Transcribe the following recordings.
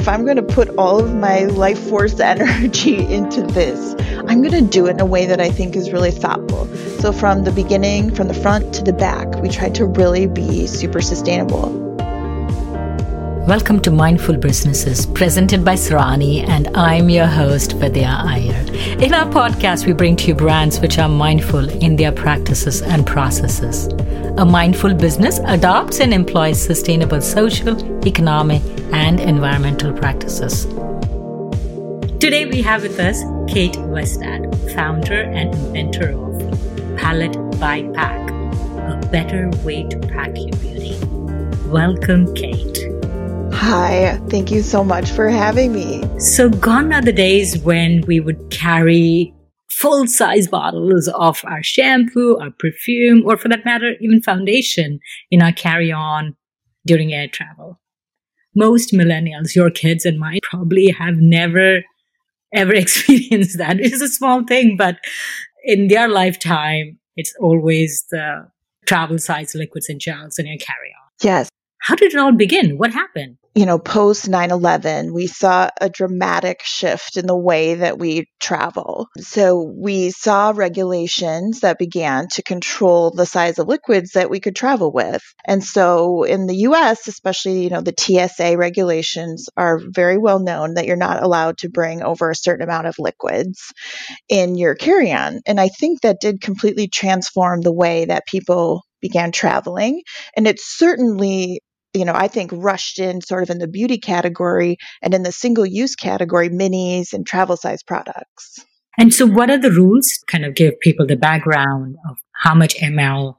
if I'm going to put all of my life force energy into this, I'm going to do it in a way that I think is really thoughtful. So, from the beginning, from the front to the back, we tried to really be super sustainable. Welcome to Mindful Businesses, presented by Sarani, and I'm your host, Vidya Iyer. In our podcast, we bring to you brands which are mindful in their practices and processes. A mindful business adopts and employs sustainable social, economic, and environmental practices. Today, we have with us Kate Westad, founder and inventor of Palette by Pack, a better way to pack your beauty. Welcome, Kate. Hi, thank you so much for having me. So, gone are the days when we would carry full size bottles of our shampoo, our perfume, or for that matter, even foundation in our carry on during air travel. Most millennials, your kids and mine, probably have never ever experienced that. It is a small thing, but in their lifetime, it's always the travel size liquids and gels in your carry on. Yes. How did it all begin? What happened? You know, post 9 11, we saw a dramatic shift in the way that we travel. So we saw regulations that began to control the size of liquids that we could travel with. And so in the US, especially, you know, the TSA regulations are very well known that you're not allowed to bring over a certain amount of liquids in your carry on. And I think that did completely transform the way that people began traveling. And it certainly you know, I think rushed in sort of in the beauty category and in the single use category, minis and travel size products. And so, what are the rules? Kind of give people the background of how much ml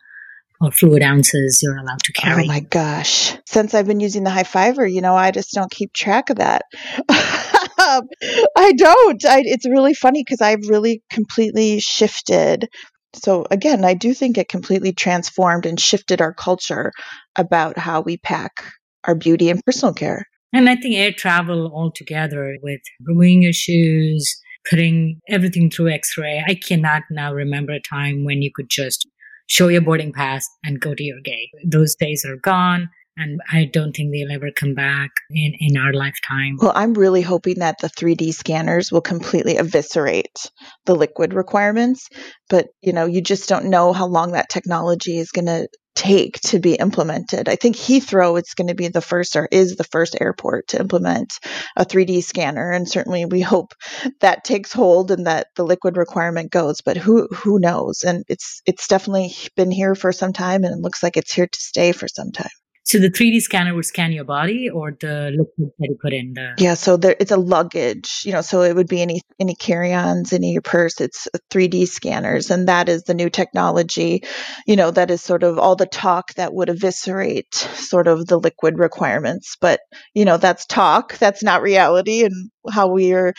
or fluid ounces you're allowed to oh carry. Oh my gosh. Since I've been using the high fiver, you know, I just don't keep track of that. I don't. I, it's really funny because I've really completely shifted so again, I do think it completely transformed and shifted our culture about how we pack our beauty and personal care. And I think air travel altogether with removing your shoes, putting everything through x-ray. I cannot now remember a time when you could just show your boarding pass and go to your gate. Those days are gone and I don't think they'll ever come back in, in our lifetime. Well, I'm really hoping that the 3D scanners will completely eviscerate the liquid requirements, but you know, you just don't know how long that technology is going to take to be implemented. I think Heathrow is going to be the first or is the first airport to implement a 3D scanner and certainly we hope that takes hold and that the liquid requirement goes, but who who knows? And it's it's definitely been here for some time and it looks like it's here to stay for some time. So the 3D scanner would scan your body or the liquid that you put in the Yeah, so there it's a luggage, you know, so it would be any any carry-ons, any your purse, it's 3D scanners and that is the new technology, you know, that is sort of all the talk that would eviscerate sort of the liquid requirements, but you know, that's talk, that's not reality and how we are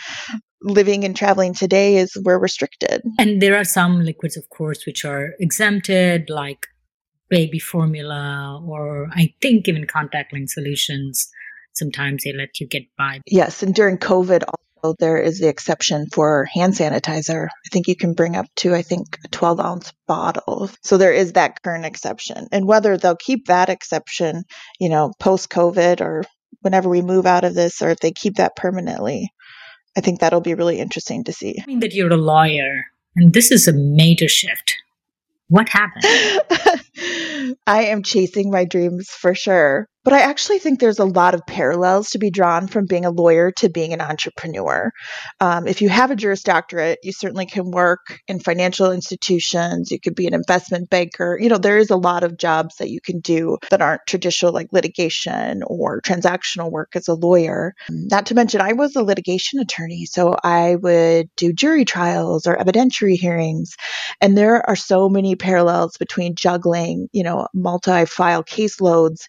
living and traveling today is we're restricted. And there are some liquids of course which are exempted like baby formula or I think even contact lens solutions. Sometimes they let you get by. Yes. And during COVID also there is the exception for hand sanitizer. I think you can bring up to, I think, a 12 ounce bottle. So there is that current exception. And whether they'll keep that exception, you know, post COVID or whenever we move out of this or if they keep that permanently, I think that'll be really interesting to see. I mean that you're a lawyer and this is a major shift what happened? I am chasing my dreams for sure. But I actually think there's a lot of parallels to be drawn from being a lawyer to being an entrepreneur. Um, if you have a Juris Doctorate, you certainly can work in financial institutions. You could be an investment banker. You know, there is a lot of jobs that you can do that aren't traditional, like litigation or transactional work as a lawyer. Not to mention, I was a litigation attorney, so I would do jury trials or evidentiary hearings. And there are so many parallels between juggling, you know, multi file caseloads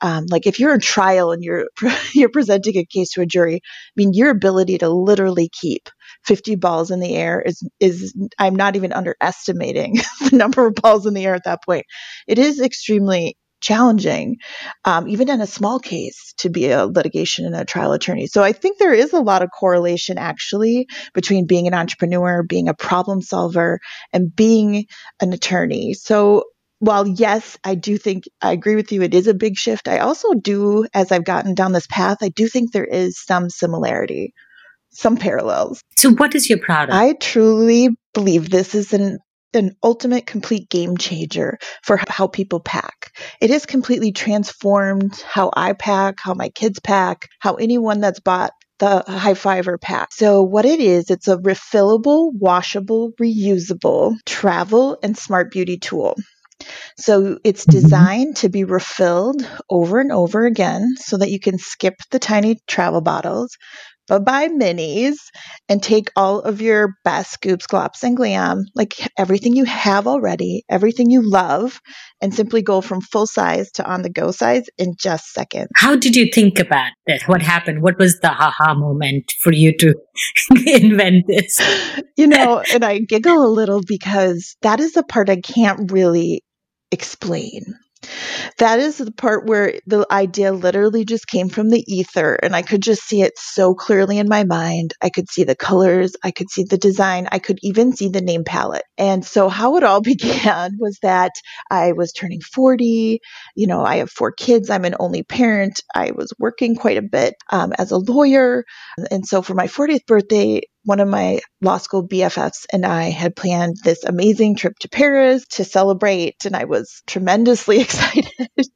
um, like if you're in trial and you're you're presenting a case to a jury, I mean your ability to literally keep 50 balls in the air is is I'm not even underestimating the number of balls in the air at that point. It is extremely challenging, um, even in a small case, to be a litigation and a trial attorney. So I think there is a lot of correlation actually between being an entrepreneur, being a problem solver, and being an attorney. So while yes, I do think I agree with you, it is a big shift. I also do, as I've gotten down this path, I do think there is some similarity, some parallels. So, what is your product? I truly believe this is an an ultimate complete game changer for how people pack. It has completely transformed how I pack, how my kids pack, how anyone that's bought the high fiver pack. So what it is, it's a refillable, washable, reusable travel and smart beauty tool. So it's mm-hmm. designed to be refilled over and over again so that you can skip the tiny travel bottles, but buy minis and take all of your best scoops, glops, and glam, like everything you have already, everything you love, and simply go from full size to on the go size in just seconds. How did you think about it? What happened? What was the haha moment for you to invent this? You know, and I giggle a little because that is the part I can't really explain. That is the part where the idea literally just came from the ether, and I could just see it so clearly in my mind. I could see the colors, I could see the design, I could even see the name palette. And so, how it all began was that I was turning 40. You know, I have four kids, I'm an only parent. I was working quite a bit um, as a lawyer. And so, for my 40th birthday, one of my law school BFFs and I had planned this amazing trip to Paris to celebrate. And I was tremendously excited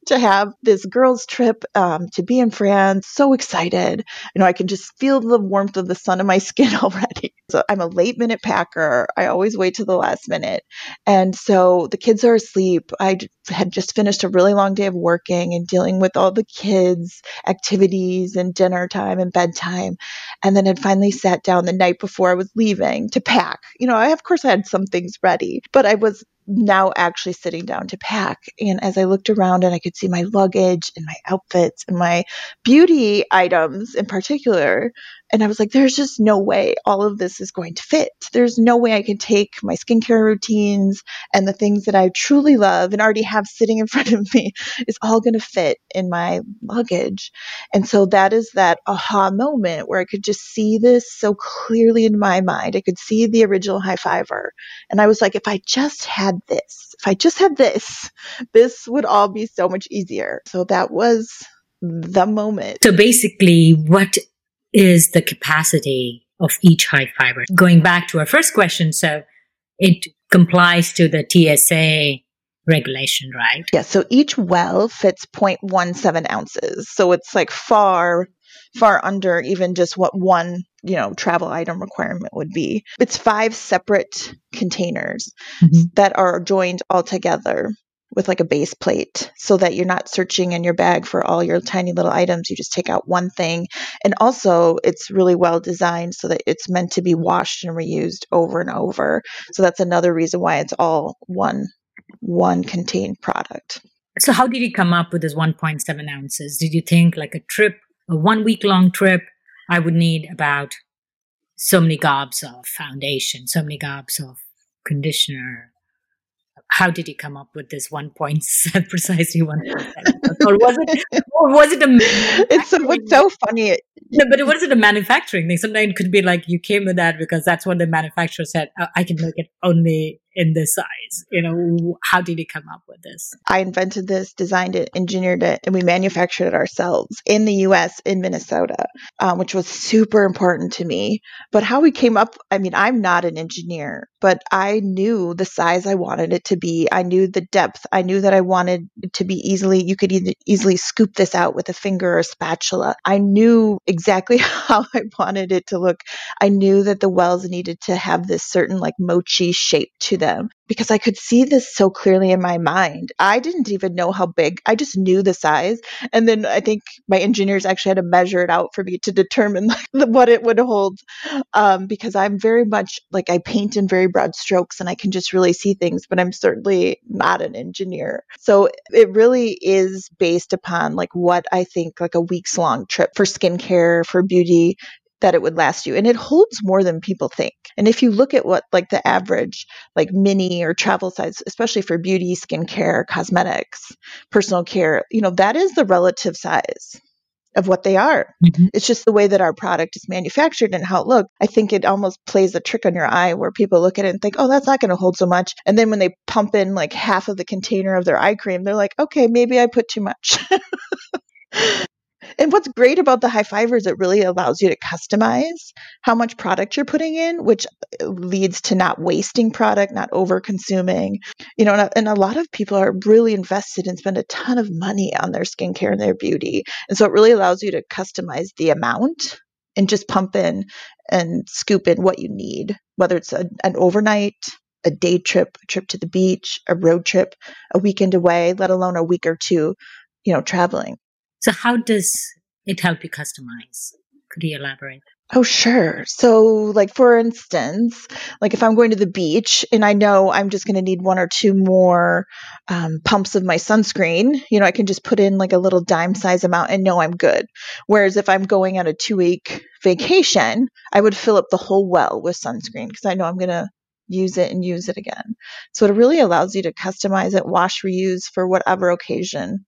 to have this girls' trip um, to be in France. So excited. You know, I can just feel the warmth of the sun in my skin already. So I'm a late minute packer. I always wait to the last minute. And so the kids are asleep. I had just finished a really long day of working and dealing with all the kids' activities and dinner time and bedtime. And then had finally sat down the night before I was leaving to pack. You know, I, of course, I had some things ready, but I was now actually sitting down to pack. And as I looked around and I could see my luggage and my outfits and my beauty items in particular, and I was like, there's just no way all of this is going to fit. There's no way I can take my skincare routines and the things that I truly love and already have sitting in front of me is all going to fit in my luggage. And so that is that aha moment where I could just see this so clearly in my mind. I could see the original high fiver. And I was like, if I just had this, if I just had this, this would all be so much easier. So that was the moment. So basically, what is the capacity of each high fiber? Going back to our first question, so it complies to the TSA regulation, right? Yeah. So each well fits 0.17 ounces. So it's like far, far under even just what one, you know, travel item requirement would be. It's five separate containers mm-hmm. that are joined all together with like a base plate so that you're not searching in your bag for all your tiny little items. You just take out one thing. And also, it's really well designed so that it's meant to be washed and reused over and over. So that's another reason why it's all one one contained product. So how did you come up with this 1.7 ounces? Did you think like a trip, a one week long trip, I would need about so many gobs of foundation, so many gobs of conditioner, how did he come up with this 1.7 precisely 1.7 or was it or was it a it's so, it's so funny no, but it wasn't a manufacturing thing sometimes it could be like you came with that because that's what the manufacturer said oh, i can make it only in this size? You know, how did he come up with this? I invented this, designed it, engineered it, and we manufactured it ourselves in the US, in Minnesota, um, which was super important to me. But how we came up, I mean, I'm not an engineer, but I knew the size I wanted it to be. I knew the depth. I knew that I wanted it to be easily, you could easily scoop this out with a finger or a spatula. I knew exactly how I wanted it to look. I knew that the wells needed to have this certain like mochi shape to them because I could see this so clearly in my mind. I didn't even know how big, I just knew the size. And then I think my engineers actually had to measure it out for me to determine like, what it would hold um, because I'm very much like I paint in very broad strokes and I can just really see things, but I'm certainly not an engineer. So it really is based upon like what I think like a weeks long trip for skincare, for beauty that it would last you and it holds more than people think and if you look at what like the average like mini or travel size especially for beauty skincare cosmetics personal care you know that is the relative size of what they are. Mm-hmm. It's just the way that our product is manufactured and how it looks. I think it almost plays a trick on your eye where people look at it and think, oh, that's not going to hold so much. And then when they pump in like half of the container of their eye cream, they're like, okay, maybe I put too much. And what's great about the high fiber is it really allows you to customize how much product you're putting in, which uh, leads to not wasting product, not over consuming. You know, and a, and a lot of people are really invested and spend a ton of money on their skincare and their beauty. And so it really allows you to customize the amount and just pump in and scoop in what you need, whether it's a, an overnight, a day trip, a trip to the beach, a road trip, a weekend away, let alone a week or two, you know, traveling. So, how does it help you customize? Could you elaborate? Oh, sure. So, like, for instance, like if I'm going to the beach and I know I'm just going to need one or two more um, pumps of my sunscreen, you know, I can just put in like a little dime size amount and know I'm good. Whereas if I'm going on a two week vacation, I would fill up the whole well with sunscreen because I know I'm going to use it and use it again. So it really allows you to customize it, wash, reuse for whatever occasion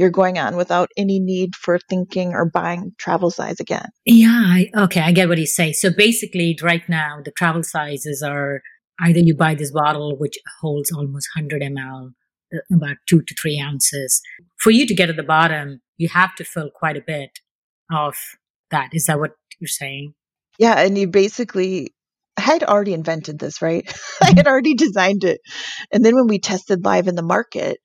you're going on without any need for thinking or buying travel size again. Yeah, I, okay, I get what you say. So basically, right now, the travel sizes are either you buy this bottle, which holds almost 100 ml, uh, about two to three ounces. For you to get at the bottom, you have to fill quite a bit of that. Is that what you're saying? Yeah, and you basically I had already invented this, right? I had already designed it. And then when we tested live in the market,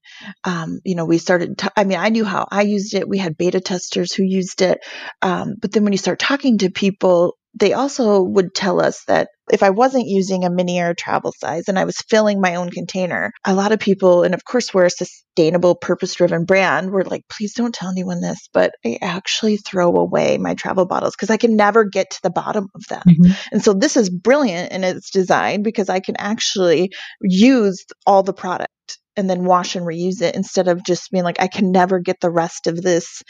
um, you know, we started, t- I mean, I knew how I used it. We had beta testers who used it. Um, but then when you start talking to people, they also would tell us that if I wasn't using a mini air travel size and I was filling my own container, a lot of people, and of course, we're a sustainable, purpose driven brand, we're like, please don't tell anyone this, but I actually throw away my travel bottles because I can never get to the bottom of them. Mm-hmm. And so this is brilliant in its design because I can actually use all the product and then wash and reuse it instead of just being like, I can never get the rest of this,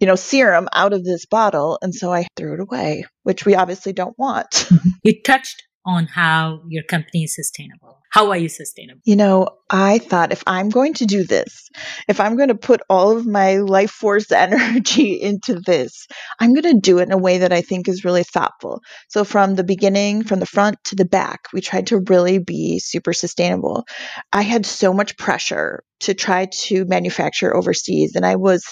you know, serum out of this bottle. And so I threw it away, which we obviously don't want. You touched on how your company is sustainable. How are you sustainable? You know, I thought if I'm going to do this, if I'm going to put all of my life force energy into this, I'm going to do it in a way that I think is really thoughtful. So from the beginning, from the front to the back, we tried to really be super sustainable. I had so much pressure to try to manufacture overseas and I was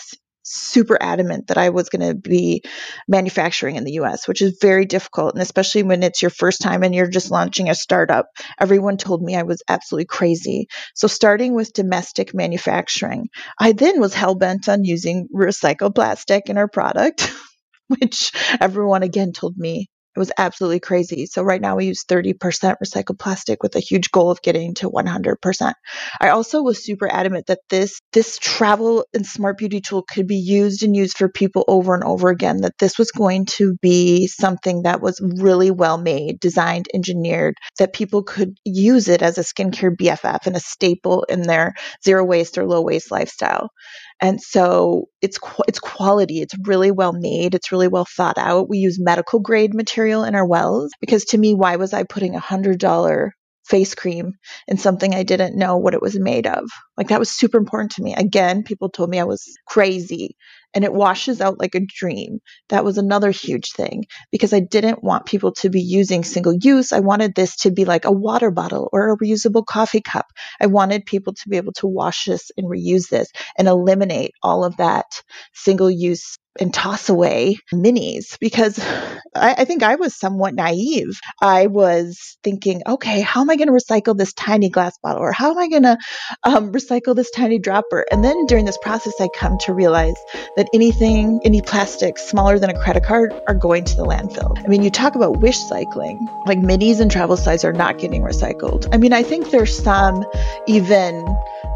super adamant that I was going to be manufacturing in the US, which is very difficult. And especially when it's your first time and you're just launching a startup, everyone told me I was absolutely crazy. So, starting with domestic manufacturing, I then was hell bent on using recycled plastic in our product. Which everyone again told me was absolutely crazy. So right now we use 30% recycled plastic with a huge goal of getting to 100%. I also was super adamant that this this travel and smart beauty tool could be used and used for people over and over again that this was going to be something that was really well made, designed, engineered that people could use it as a skincare BFF and a staple in their zero waste or low waste lifestyle. And so it's it's quality. It's really well made. It's really well thought out. We use medical grade material in our wells because to me, why was I putting a hundred dollar face cream in something I didn't know what it was made of? Like that was super important to me. Again, people told me I was crazy and it washes out like a dream. That was another huge thing because I didn't want people to be using single use. I wanted this to be like a water bottle or a reusable coffee cup. I wanted people to be able to wash this and reuse this and eliminate all of that single use and toss away minis because I, I, think I was somewhat naive. I was thinking, okay, how am I going to recycle this tiny glass bottle or how am I going to um, recycle this tiny dropper? And then during this process, I come to realize that anything, any plastics smaller than a credit card are going to the landfill. I mean, you talk about wish cycling, like minis and travel size are not getting recycled. I mean, I think there's some even,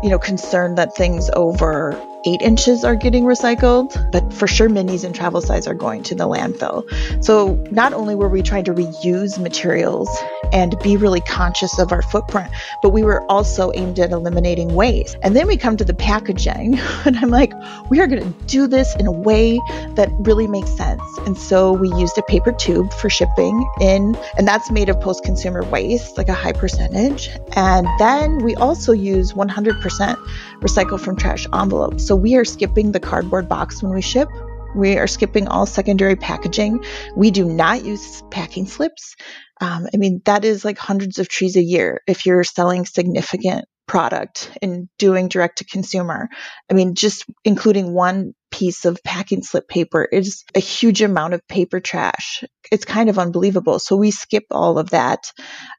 you know, concern that things over eight inches are getting recycled, but for sure minis and travel size are going to the landfill. So not only were we trying to reuse materials and be really conscious of our footprint, but we were also aimed at eliminating waste. And then we come to the packaging, and I'm like, we are going to do this in a way that really makes sense. And so we used a paper tube for shipping in, and that's made of post consumer waste, like a high percentage. And then we also use 100% recycled from trash envelopes. So we are skipping the cardboard box when we ship We are skipping all secondary packaging. We do not use packing slips. Um, I mean, that is like hundreds of trees a year if you're selling significant product and doing direct to consumer. I mean, just including one piece of packing slip paper is a huge amount of paper trash. It's kind of unbelievable. So we skip all of that.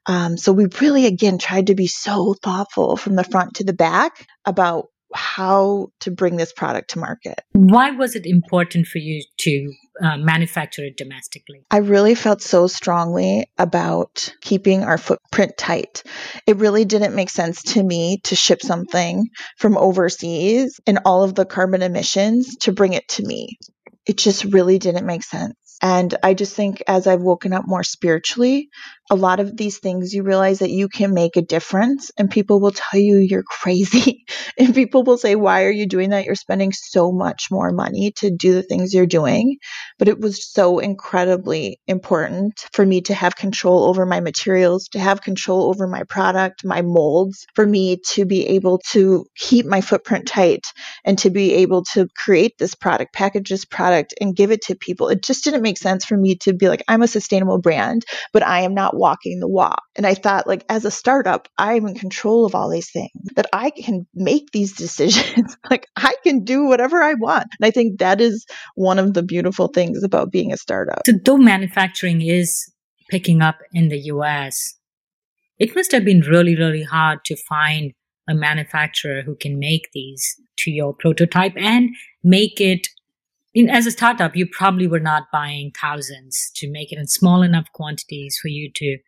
Um, so we really, again, tried to be so thoughtful from the front to the back about how to bring this product to market. Why was it important for you to uh, manufacture it domestically? I really felt so strongly about keeping our footprint tight. It really didn't make sense to me to ship something from overseas and all of the carbon emissions to bring it to me. It just really didn't make sense. And I just think as I've woken up more spiritually, a lot of these things you realize that you can make a difference and people will tell you you're crazy. And people will say why are you doing that? You're spending so much more money to do the things you're doing. But it was so incredibly important for me to have control over my materials to have control over my product my molds for me to be able to keep my footprint tight and to be able to create this product package this product and give it to people. It just didn't make sense for me to be like I'm a sustainable brand but I am not walking the walk. And I thought, like, as a startup, I'm in control of all these things, that I can make these decisions. like, I can do whatever I want. And I think that is one of the beautiful things about being a startup. So, though manufacturing is picking up in the US, it must have been really, really hard to find a manufacturer who can make these to your prototype and make it in, as a startup, you probably were not buying thousands to make it in small enough quantities for you to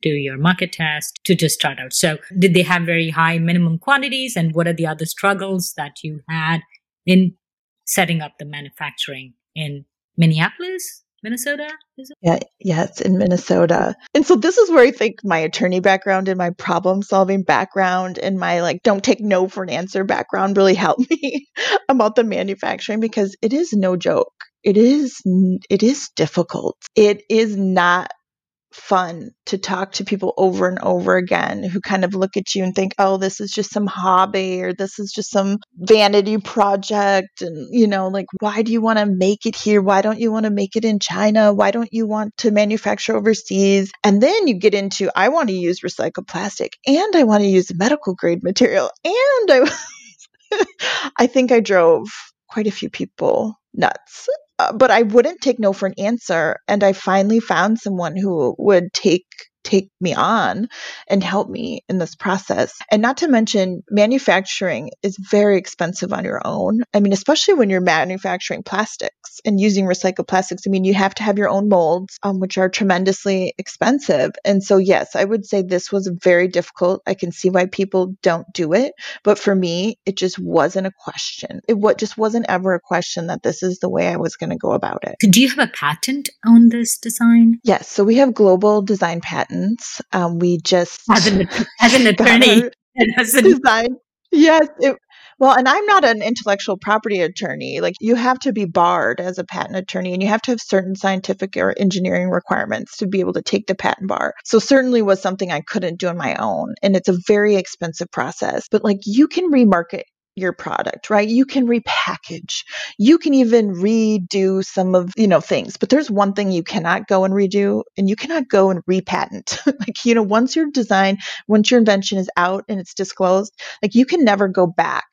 do your market test to just start out. So did they have very high minimum quantities and what are the other struggles that you had in setting up the manufacturing in Minneapolis? Minnesota? Yeah, yes, in Minnesota. And so this is where I think my attorney background and my problem solving background and my like don't take no for an answer background really helped me about the manufacturing because it is no joke. It is it is difficult. It is not fun to talk to people over and over again who kind of look at you and think, oh, this is just some hobby or this is just some vanity project. And, you know, like, why do you want to make it here? Why don't you want to make it in China? Why don't you want to manufacture overseas? And then you get into, I want to use recycled plastic and I want to use medical grade material. And I, I think I drove quite a few people nuts uh, but I wouldn't take no for an answer. And I finally found someone who would take take me on and help me in this process. And not to mention, manufacturing is very expensive on your own. I mean, especially when you're manufacturing plastics and using recycled plastics. I mean, you have to have your own molds, um, which are tremendously expensive. And so, yes, I would say this was very difficult. I can see why people don't do it. But for me, it just wasn't a question. It what just wasn't ever a question that this is the way I was going to go about it. Do you have a patent on this design? Yes. So we have global design patents patents. Um, we just as an, as an attorney as a design. Yes, it, well, and I'm not an intellectual property attorney. Like you have to be barred as a patent attorney and you have to have certain scientific or engineering requirements to be able to take the patent bar. So certainly was something I couldn't do on my own. And it's a very expensive process. But like you can remarket your product, right? You can repackage. You can even redo some of, you know, things. But there's one thing you cannot go and redo and you cannot go and repatent. like, you know, once your design, once your invention is out and it's disclosed, like you can never go back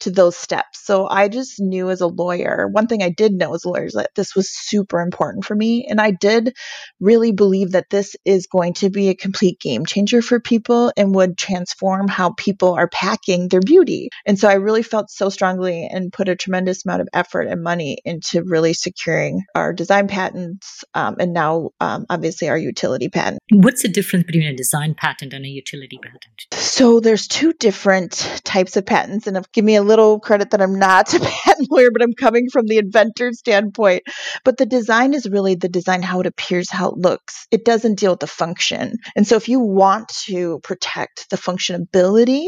to those steps. So I just knew as a lawyer, one thing I did know as a lawyer is that this was super important for me. And I did really believe that this is going to be a complete game changer for people and would transform how people are packing their beauty. And so I really felt so strongly and put a tremendous amount of effort and money into really securing our design patents um, and now um, obviously our utility patent. What's the difference between a design patent and a utility patent? So there's two different types of patents. And if, give me a little credit that I'm not a patent lawyer, but I'm coming from the inventor standpoint. But the design is really the design, how it appears, how it looks. It doesn't deal with the function. And so if you want to protect the functionability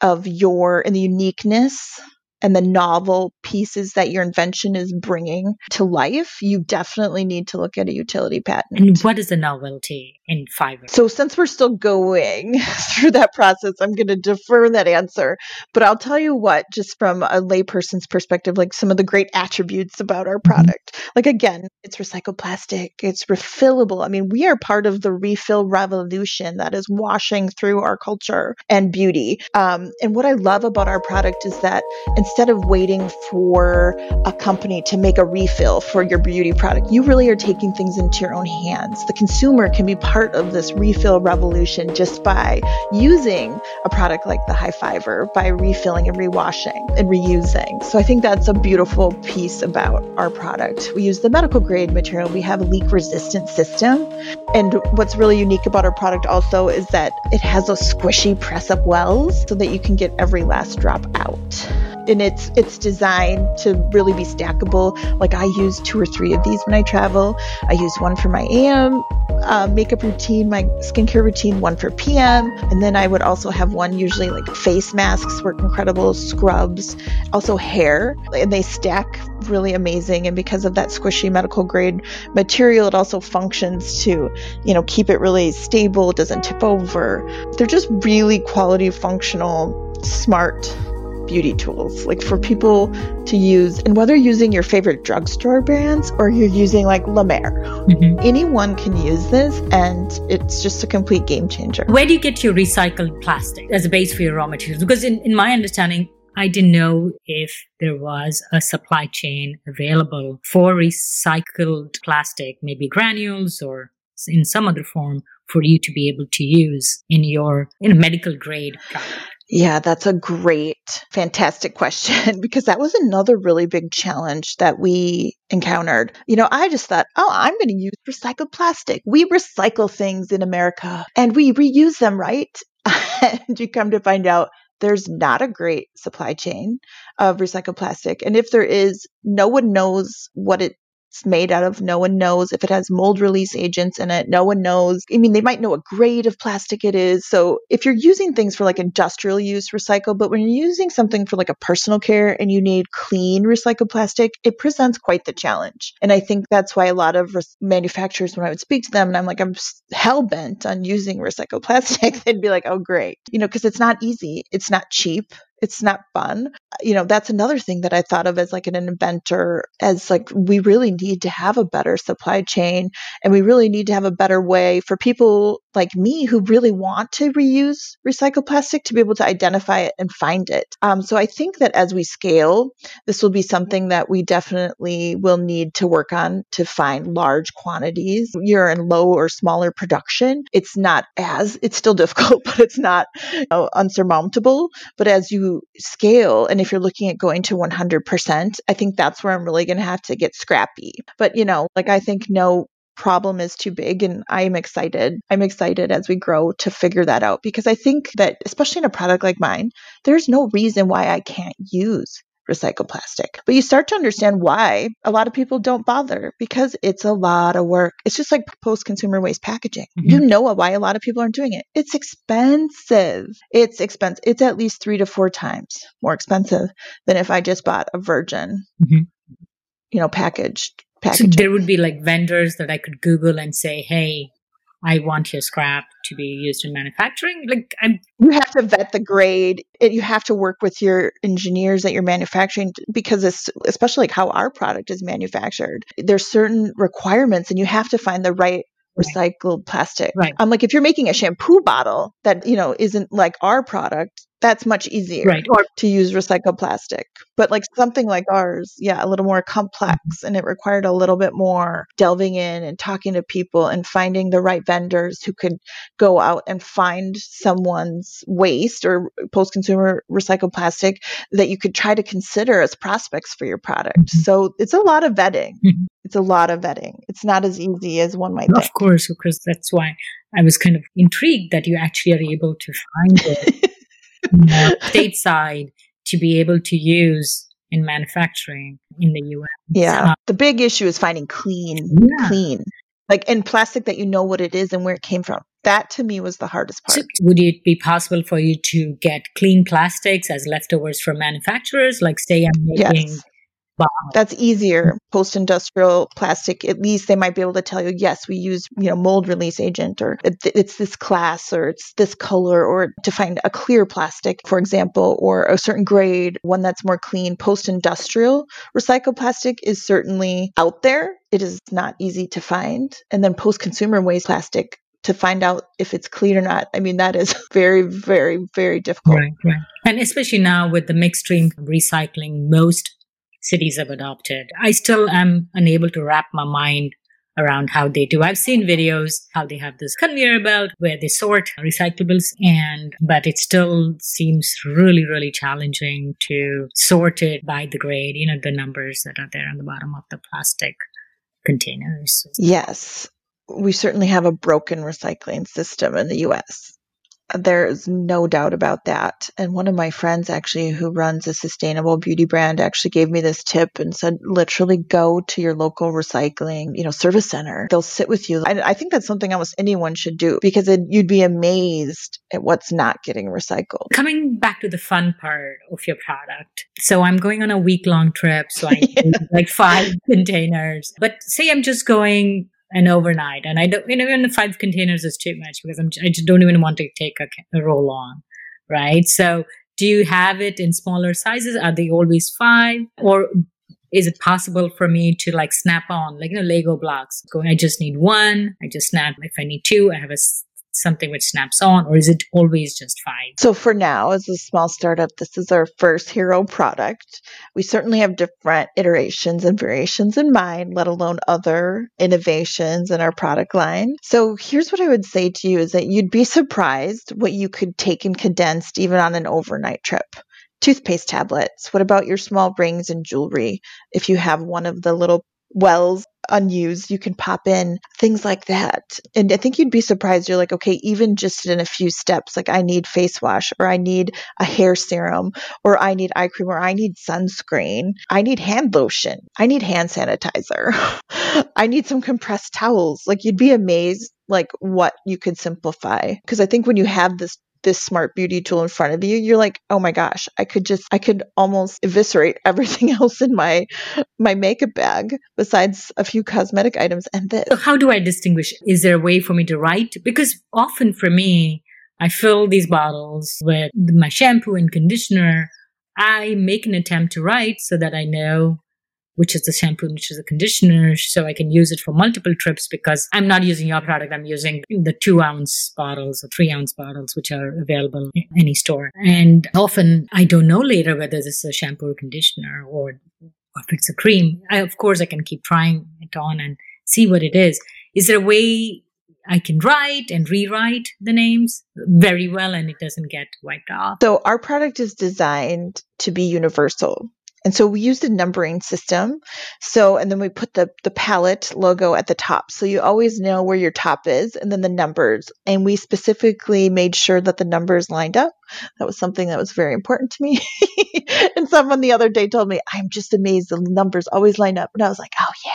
of your and the uniqueness and the novel pieces that your invention is bringing to life, you definitely need to look at a utility patent. And what is the novelty in fiber? So, since we're still going through that process, I'm going to defer that answer. But I'll tell you what, just from a layperson's perspective, like some of the great attributes about our mm-hmm. product. Mm-hmm. Like, again, it's recycled plastic, it's refillable. I mean, we are part of the refill revolution that is washing through our culture and beauty. Um, and what I love about our product is that instead of waiting for a company to make a refill for your beauty product, you really are taking things into your own hands. The consumer can be part of this refill revolution just by using a product like the high fiber, by refilling and rewashing and reusing. So I think that's a beautiful piece about our product. We use the medical grade material. We have a leak resistant system. And what's really unique about our product also is that it has those squishy press up wells so that you can get every last drop out and it's it's designed to really be stackable. Like I use two or three of these when I travel. I use one for my AM uh, makeup routine, my skincare routine, one for PM, and then I would also have one usually like face masks work incredible, scrubs, also hair, and they stack really amazing. And because of that squishy medical grade material, it also functions to, you know, keep it really stable, doesn't tip over. They're just really quality, functional, smart beauty tools, like for people to use. And whether you're using your favorite drugstore brands or you're using like La Mer, mm-hmm. anyone can use this and it's just a complete game changer. Where do you get your recycled plastic as a base for your raw materials? Because in, in my understanding, I didn't know if there was a supply chain available for recycled plastic, maybe granules or in some other form for you to be able to use in your in a medical grade product. Yeah, that's a great, fantastic question because that was another really big challenge that we encountered. You know, I just thought, oh, I'm going to use recycled plastic. We recycle things in America and we reuse them, right? and you come to find out there's not a great supply chain of recycled plastic. And if there is, no one knows what it it's made out of. No one knows if it has mold release agents in it. No one knows. I mean, they might know what grade of plastic it is. So if you're using things for like industrial use, recycle, but when you're using something for like a personal care and you need clean recycled plastic, it presents quite the challenge. And I think that's why a lot of res- manufacturers, when I would speak to them and I'm like, I'm hell bent on using recycled plastic, they'd be like, oh, great. You know, because it's not easy. It's not cheap it's not fun. You know, that's another thing that I thought of as like an inventor as like we really need to have a better supply chain and we really need to have a better way for people like me who really want to reuse recycled plastic to be able to identify it and find it. Um, so I think that as we scale, this will be something that we definitely will need to work on to find large quantities. You're in low or smaller production. It's not as, it's still difficult, but it's not you know, unsurmountable. But as you scale, and if you're looking at going to 100%, I think that's where I'm really going to have to get scrappy. But, you know, like I think no problem is too big and I'm excited. I'm excited as we grow to figure that out because I think that especially in a product like mine, there's no reason why I can't use recycled plastic. But you start to understand why a lot of people don't bother because it's a lot of work. It's just like post consumer waste packaging. Mm-hmm. You know why a lot of people aren't doing it. It's expensive. It's expensive. It's at least three to four times more expensive than if I just bought a virgin, mm-hmm. you know, packaged packaging. So there would be like vendors that I could Google and say, hey, I want your scrap to be used in manufacturing. Like I'm You have to vet the grade. You have to work with your engineers that you're manufacturing because it's especially like how our product is manufactured. There's certain requirements and you have to find the right recycled plastic. Right. I'm like if you're making a shampoo bottle that, you know, isn't like our product, that's much easier right. or, to use recycled plastic. But like something like ours, yeah, a little more complex mm-hmm. and it required a little bit more delving in and talking to people and finding the right vendors who could go out and find someone's waste or post consumer recycled plastic that you could try to consider as prospects for your product. Mm-hmm. So it's a lot of vetting. Mm-hmm. It's a lot of vetting. It's not as easy as one might of think. Of course, because that's why I was kind of intrigued that you actually are able to find it stateside to be able to use in manufacturing in the US. Yeah. Uh, the big issue is finding clean, yeah. clean, like in plastic that you know what it is and where it came from. That to me was the hardest part. So would it be possible for you to get clean plastics as leftovers from manufacturers? Like, say, I'm making yes. That's easier. Post industrial plastic, at least they might be able to tell you, yes, we use, you know, mold release agent or it's this class or it's this color or to find a clear plastic, for example, or a certain grade, one that's more clean. Post industrial recycled plastic is certainly out there. It is not easy to find. And then post consumer waste plastic to find out if it's clean or not. I mean, that is very, very, very difficult. Right, right. And especially now with the mixed stream recycling, most cities have adopted. I still am unable to wrap my mind around how they do. I've seen videos how they have this conveyor belt where they sort recyclables and but it still seems really really challenging to sort it by the grade, you know, the numbers that are there on the bottom of the plastic containers. Yes. We certainly have a broken recycling system in the US. There's no doubt about that. And one of my friends, actually, who runs a sustainable beauty brand, actually gave me this tip and said, literally go to your local recycling, you know, service center. They'll sit with you. I, I think that's something almost anyone should do because it, you'd be amazed at what's not getting recycled. Coming back to the fun part of your product. So I'm going on a week long trip. So I yeah. like five containers. But say I'm just going and overnight. And I don't, you know, even five containers is too much because I'm, I just don't even want to take a, a roll on, right? So do you have it in smaller sizes? Are they always five? Or is it possible for me to like snap on, like, you know, Lego blocks? Going, I just need one. I just snap. If I need two, I have a something which snaps on, or is it always just fine? So, for now, as a small startup, this is our first hero product. We certainly have different iterations and variations in mind, let alone other innovations in our product line. So, here's what I would say to you is that you'd be surprised what you could take in condensed even on an overnight trip toothpaste tablets? What about your small rings and jewelry? If you have one of the little wells unused, you can pop in things like that. And I think you'd be surprised. You're like, okay, even just in a few steps, like I need face wash or I need a hair serum or I need eye cream or I need sunscreen. I need hand lotion. I need hand sanitizer. I need some compressed towels. Like you'd be amazed like what you could simplify. Because I think when you have this this smart beauty tool in front of you, you're like, oh my gosh, I could just, I could almost eviscerate everything else in my, my makeup bag besides a few cosmetic items and this. So how do I distinguish? Is there a way for me to write? Because often for me, I fill these bottles with my shampoo and conditioner. I make an attempt to write so that I know which is the shampoo which is the conditioner. So I can use it for multiple trips because I'm not using your product. I'm using the two ounce bottles or three ounce bottles, which are available in any store. And often I don't know later whether this is a shampoo or conditioner or if it's a cream. I, of course, I can keep trying it on and see what it is. Is there a way I can write and rewrite the names very well and it doesn't get wiped off. So our product is designed to be universal. And so we used a numbering system. So, and then we put the, the palette logo at the top. So you always know where your top is and then the numbers. And we specifically made sure that the numbers lined up. That was something that was very important to me. and someone the other day told me, I'm just amazed the numbers always line up. And I was like, oh yeah,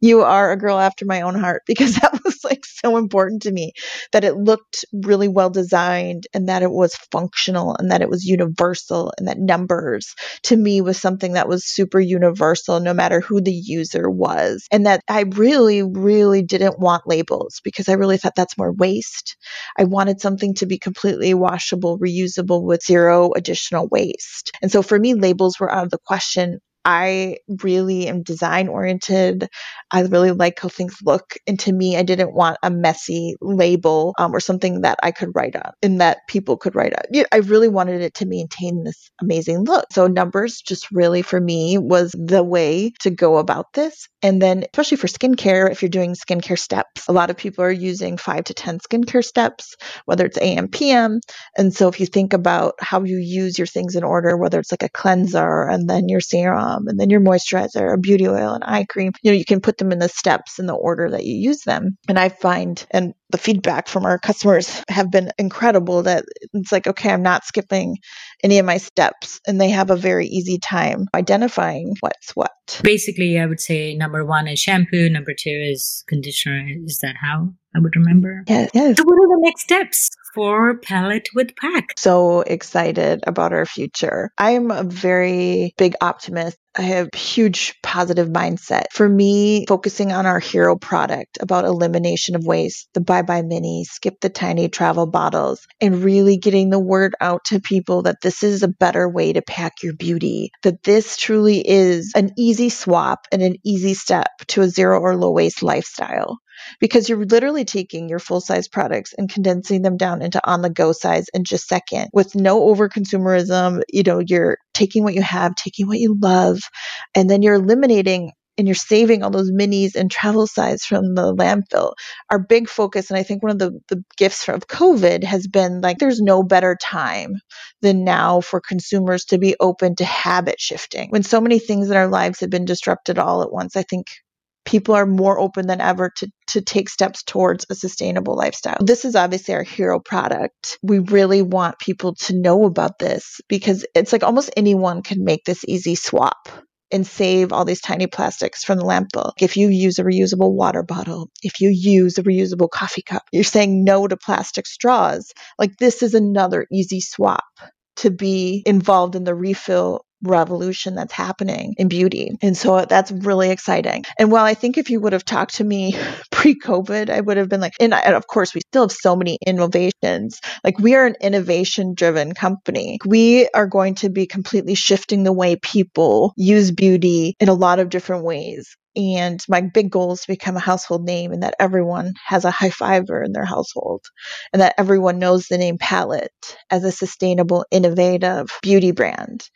you are a girl after my own heart because that was like so important to me that it looked really well designed and that it was functional and that it was universal and that numbers to me was something that was super universal no matter who the user was. And that I really, really didn't want labels because I really thought that's more waste. I wanted something to be completely washable, reusable with zero additional waste. And so for me, labels were out of the question. I really am design oriented. I really like how things look. And to me, I didn't want a messy label um, or something that I could write on and that people could write on. I really wanted it to maintain this amazing look. So numbers just really for me was the way to go about this. And then, especially for skincare, if you're doing skincare steps, a lot of people are using five to 10 skincare steps, whether it's AM, PM. And so if you think about how you use your things in order, whether it's like a cleanser and then your serum, Um, and then your moisturizer, a beauty oil, and eye cream. You know, you can put them in the steps in the order that you use them. And I find, and the feedback from our customers have been incredible that it's like, okay, I'm not skipping any of my steps. And they have a very easy time identifying what's what. Basically, I would say number one is shampoo, number two is conditioner. Is that how I would remember? Yes. yes. So, what are the next steps? for Palette with Pack. So excited about our future. I'm a very big optimist I have huge positive mindset. For me, focusing on our hero product about elimination of waste, the bye bye mini, skip the tiny travel bottles, and really getting the word out to people that this is a better way to pack your beauty, that this truly is an easy swap and an easy step to a zero or low waste lifestyle because you're literally taking your full size products and condensing them down into on the go size in just second with no over consumerism. You know, you're taking what you have, taking what you love, and then you're eliminating and you're saving all those minis and travel size from the landfill. Our big focus, and I think one of the, the gifts of COVID has been like there's no better time than now for consumers to be open to habit shifting. When so many things in our lives have been disrupted all at once, I think people are more open than ever to, to take steps towards a sustainable lifestyle. This is obviously our hero product. We really want people to know about this because it's like almost anyone can make this easy swap and save all these tiny plastics from the landfill. If you use a reusable water bottle, if you use a reusable coffee cup, you're saying no to plastic straws. Like this is another easy swap to be involved in the refill revolution that's happening in beauty. And so that's really exciting. And while I think if you would have talked to me pre COVID, I would have been like, and, and, of course, we still have so many innovations. Like, we are an innovation driven company. We are going to be completely shifting the way people use beauty in a lot of different ways. And my big goal is to become a household name and that everyone has a high fiver in their household and that everyone knows the name Palette as a sustainable, innovative beauty brand.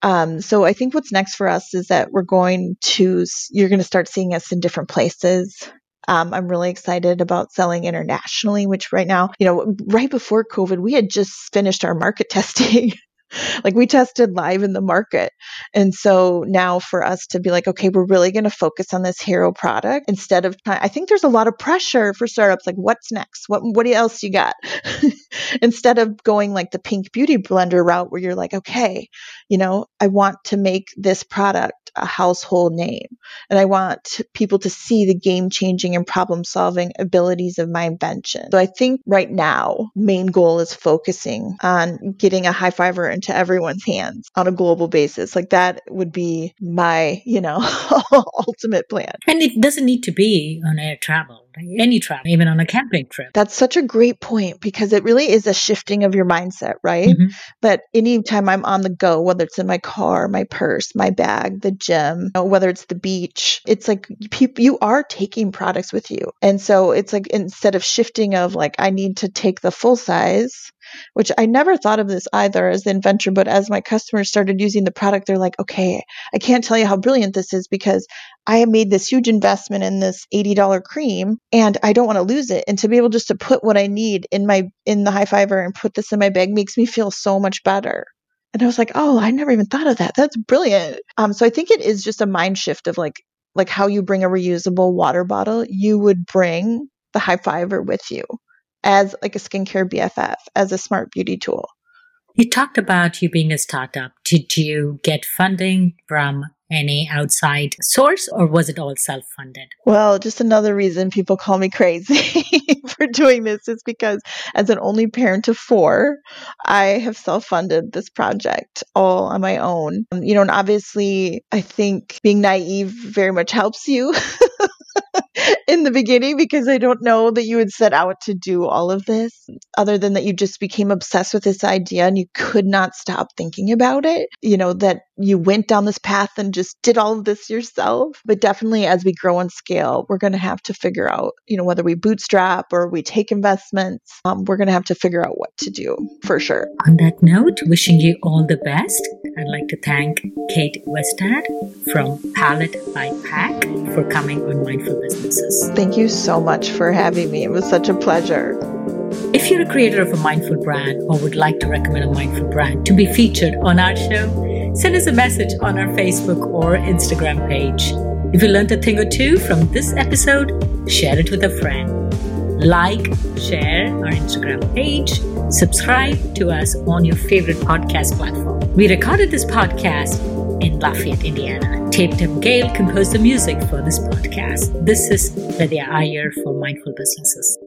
Um, so I think what's next for us is that we're going to, you're going to start seeing us in different places. Um, I'm really excited about selling internationally, which right now, you know, right before COVID, we had just finished our market testing like we tested live in the market. And so now for us to be like, okay, we're really going to focus on this hero product instead of, I think there's a lot of pressure for startups. Like, what's next? What, what else you got? instead of going like the pink beauty blender route where you're like, okay, you know, I want to make this product a household name and I want people to see the game changing and problem solving abilities of my invention. So I think right now, main goal is focusing on getting a high fiver into everyone's hands on a global basis. Like that would be my, you know, ultimate plan. And it doesn't need to be on air travel any travel, even on a camping trip. That's such a great point because it really is a shifting of your mindset, right? Mm-hmm. That anytime I'm on the go, whether it's in my car, my purse, my bag, the gym, whether it's the beach, it's like you are taking products with you. And so it's like instead of shifting of like, I need to take the full size, which I never thought of this either as the inventor, but as my customers started using the product, they're like, okay, I can't tell you how brilliant this is because I have made this huge investment in this $80 cream and I don't want to lose it. And to be able just to put what I need in my in the high fiver and put this in my bag makes me feel so much better. And I was like, oh, I never even thought of that. That's brilliant. Um, so I think it is just a mind shift of like like how you bring a reusable water bottle, you would bring the high fiver with you as like a skincare BFF, as a smart beauty tool. You talked about you being a startup. Did you get funding from any outside source or was it all self funded? Well, just another reason people call me crazy for doing this is because as an only parent of four, I have self funded this project all on my own. Um, you know, and obviously, I think being naive very much helps you. in the beginning because I don't know that you had set out to do all of this, other than that you just became obsessed with this idea and you could not stop thinking about it. You know, that you went down this path and just did all of this yourself. But definitely as we grow and scale, we're going to have to figure out, you know, whether we bootstrap or we take investments, um, we're going to have to figure out what to do for sure. On that note, wishing you all the best. I'd like to thank Kate Westad from Palette by Pack for coming on Mindful Businesses. Thank you so much for having me. It was such a pleasure. If you're a creator of a mindful brand or would like to recommend a mindful brand to be featured on our show, send us a message on our Facebook or Instagram page. If you learned a thing or two from this episode, share it with a friend. Like, share our Instagram page, subscribe to us on your favorite podcast platform. We recorded this podcast in Lafayette, Indiana. Tape Tim Gale composed the music for this podcast. This is Vidya Iyer for Mindful Businesses.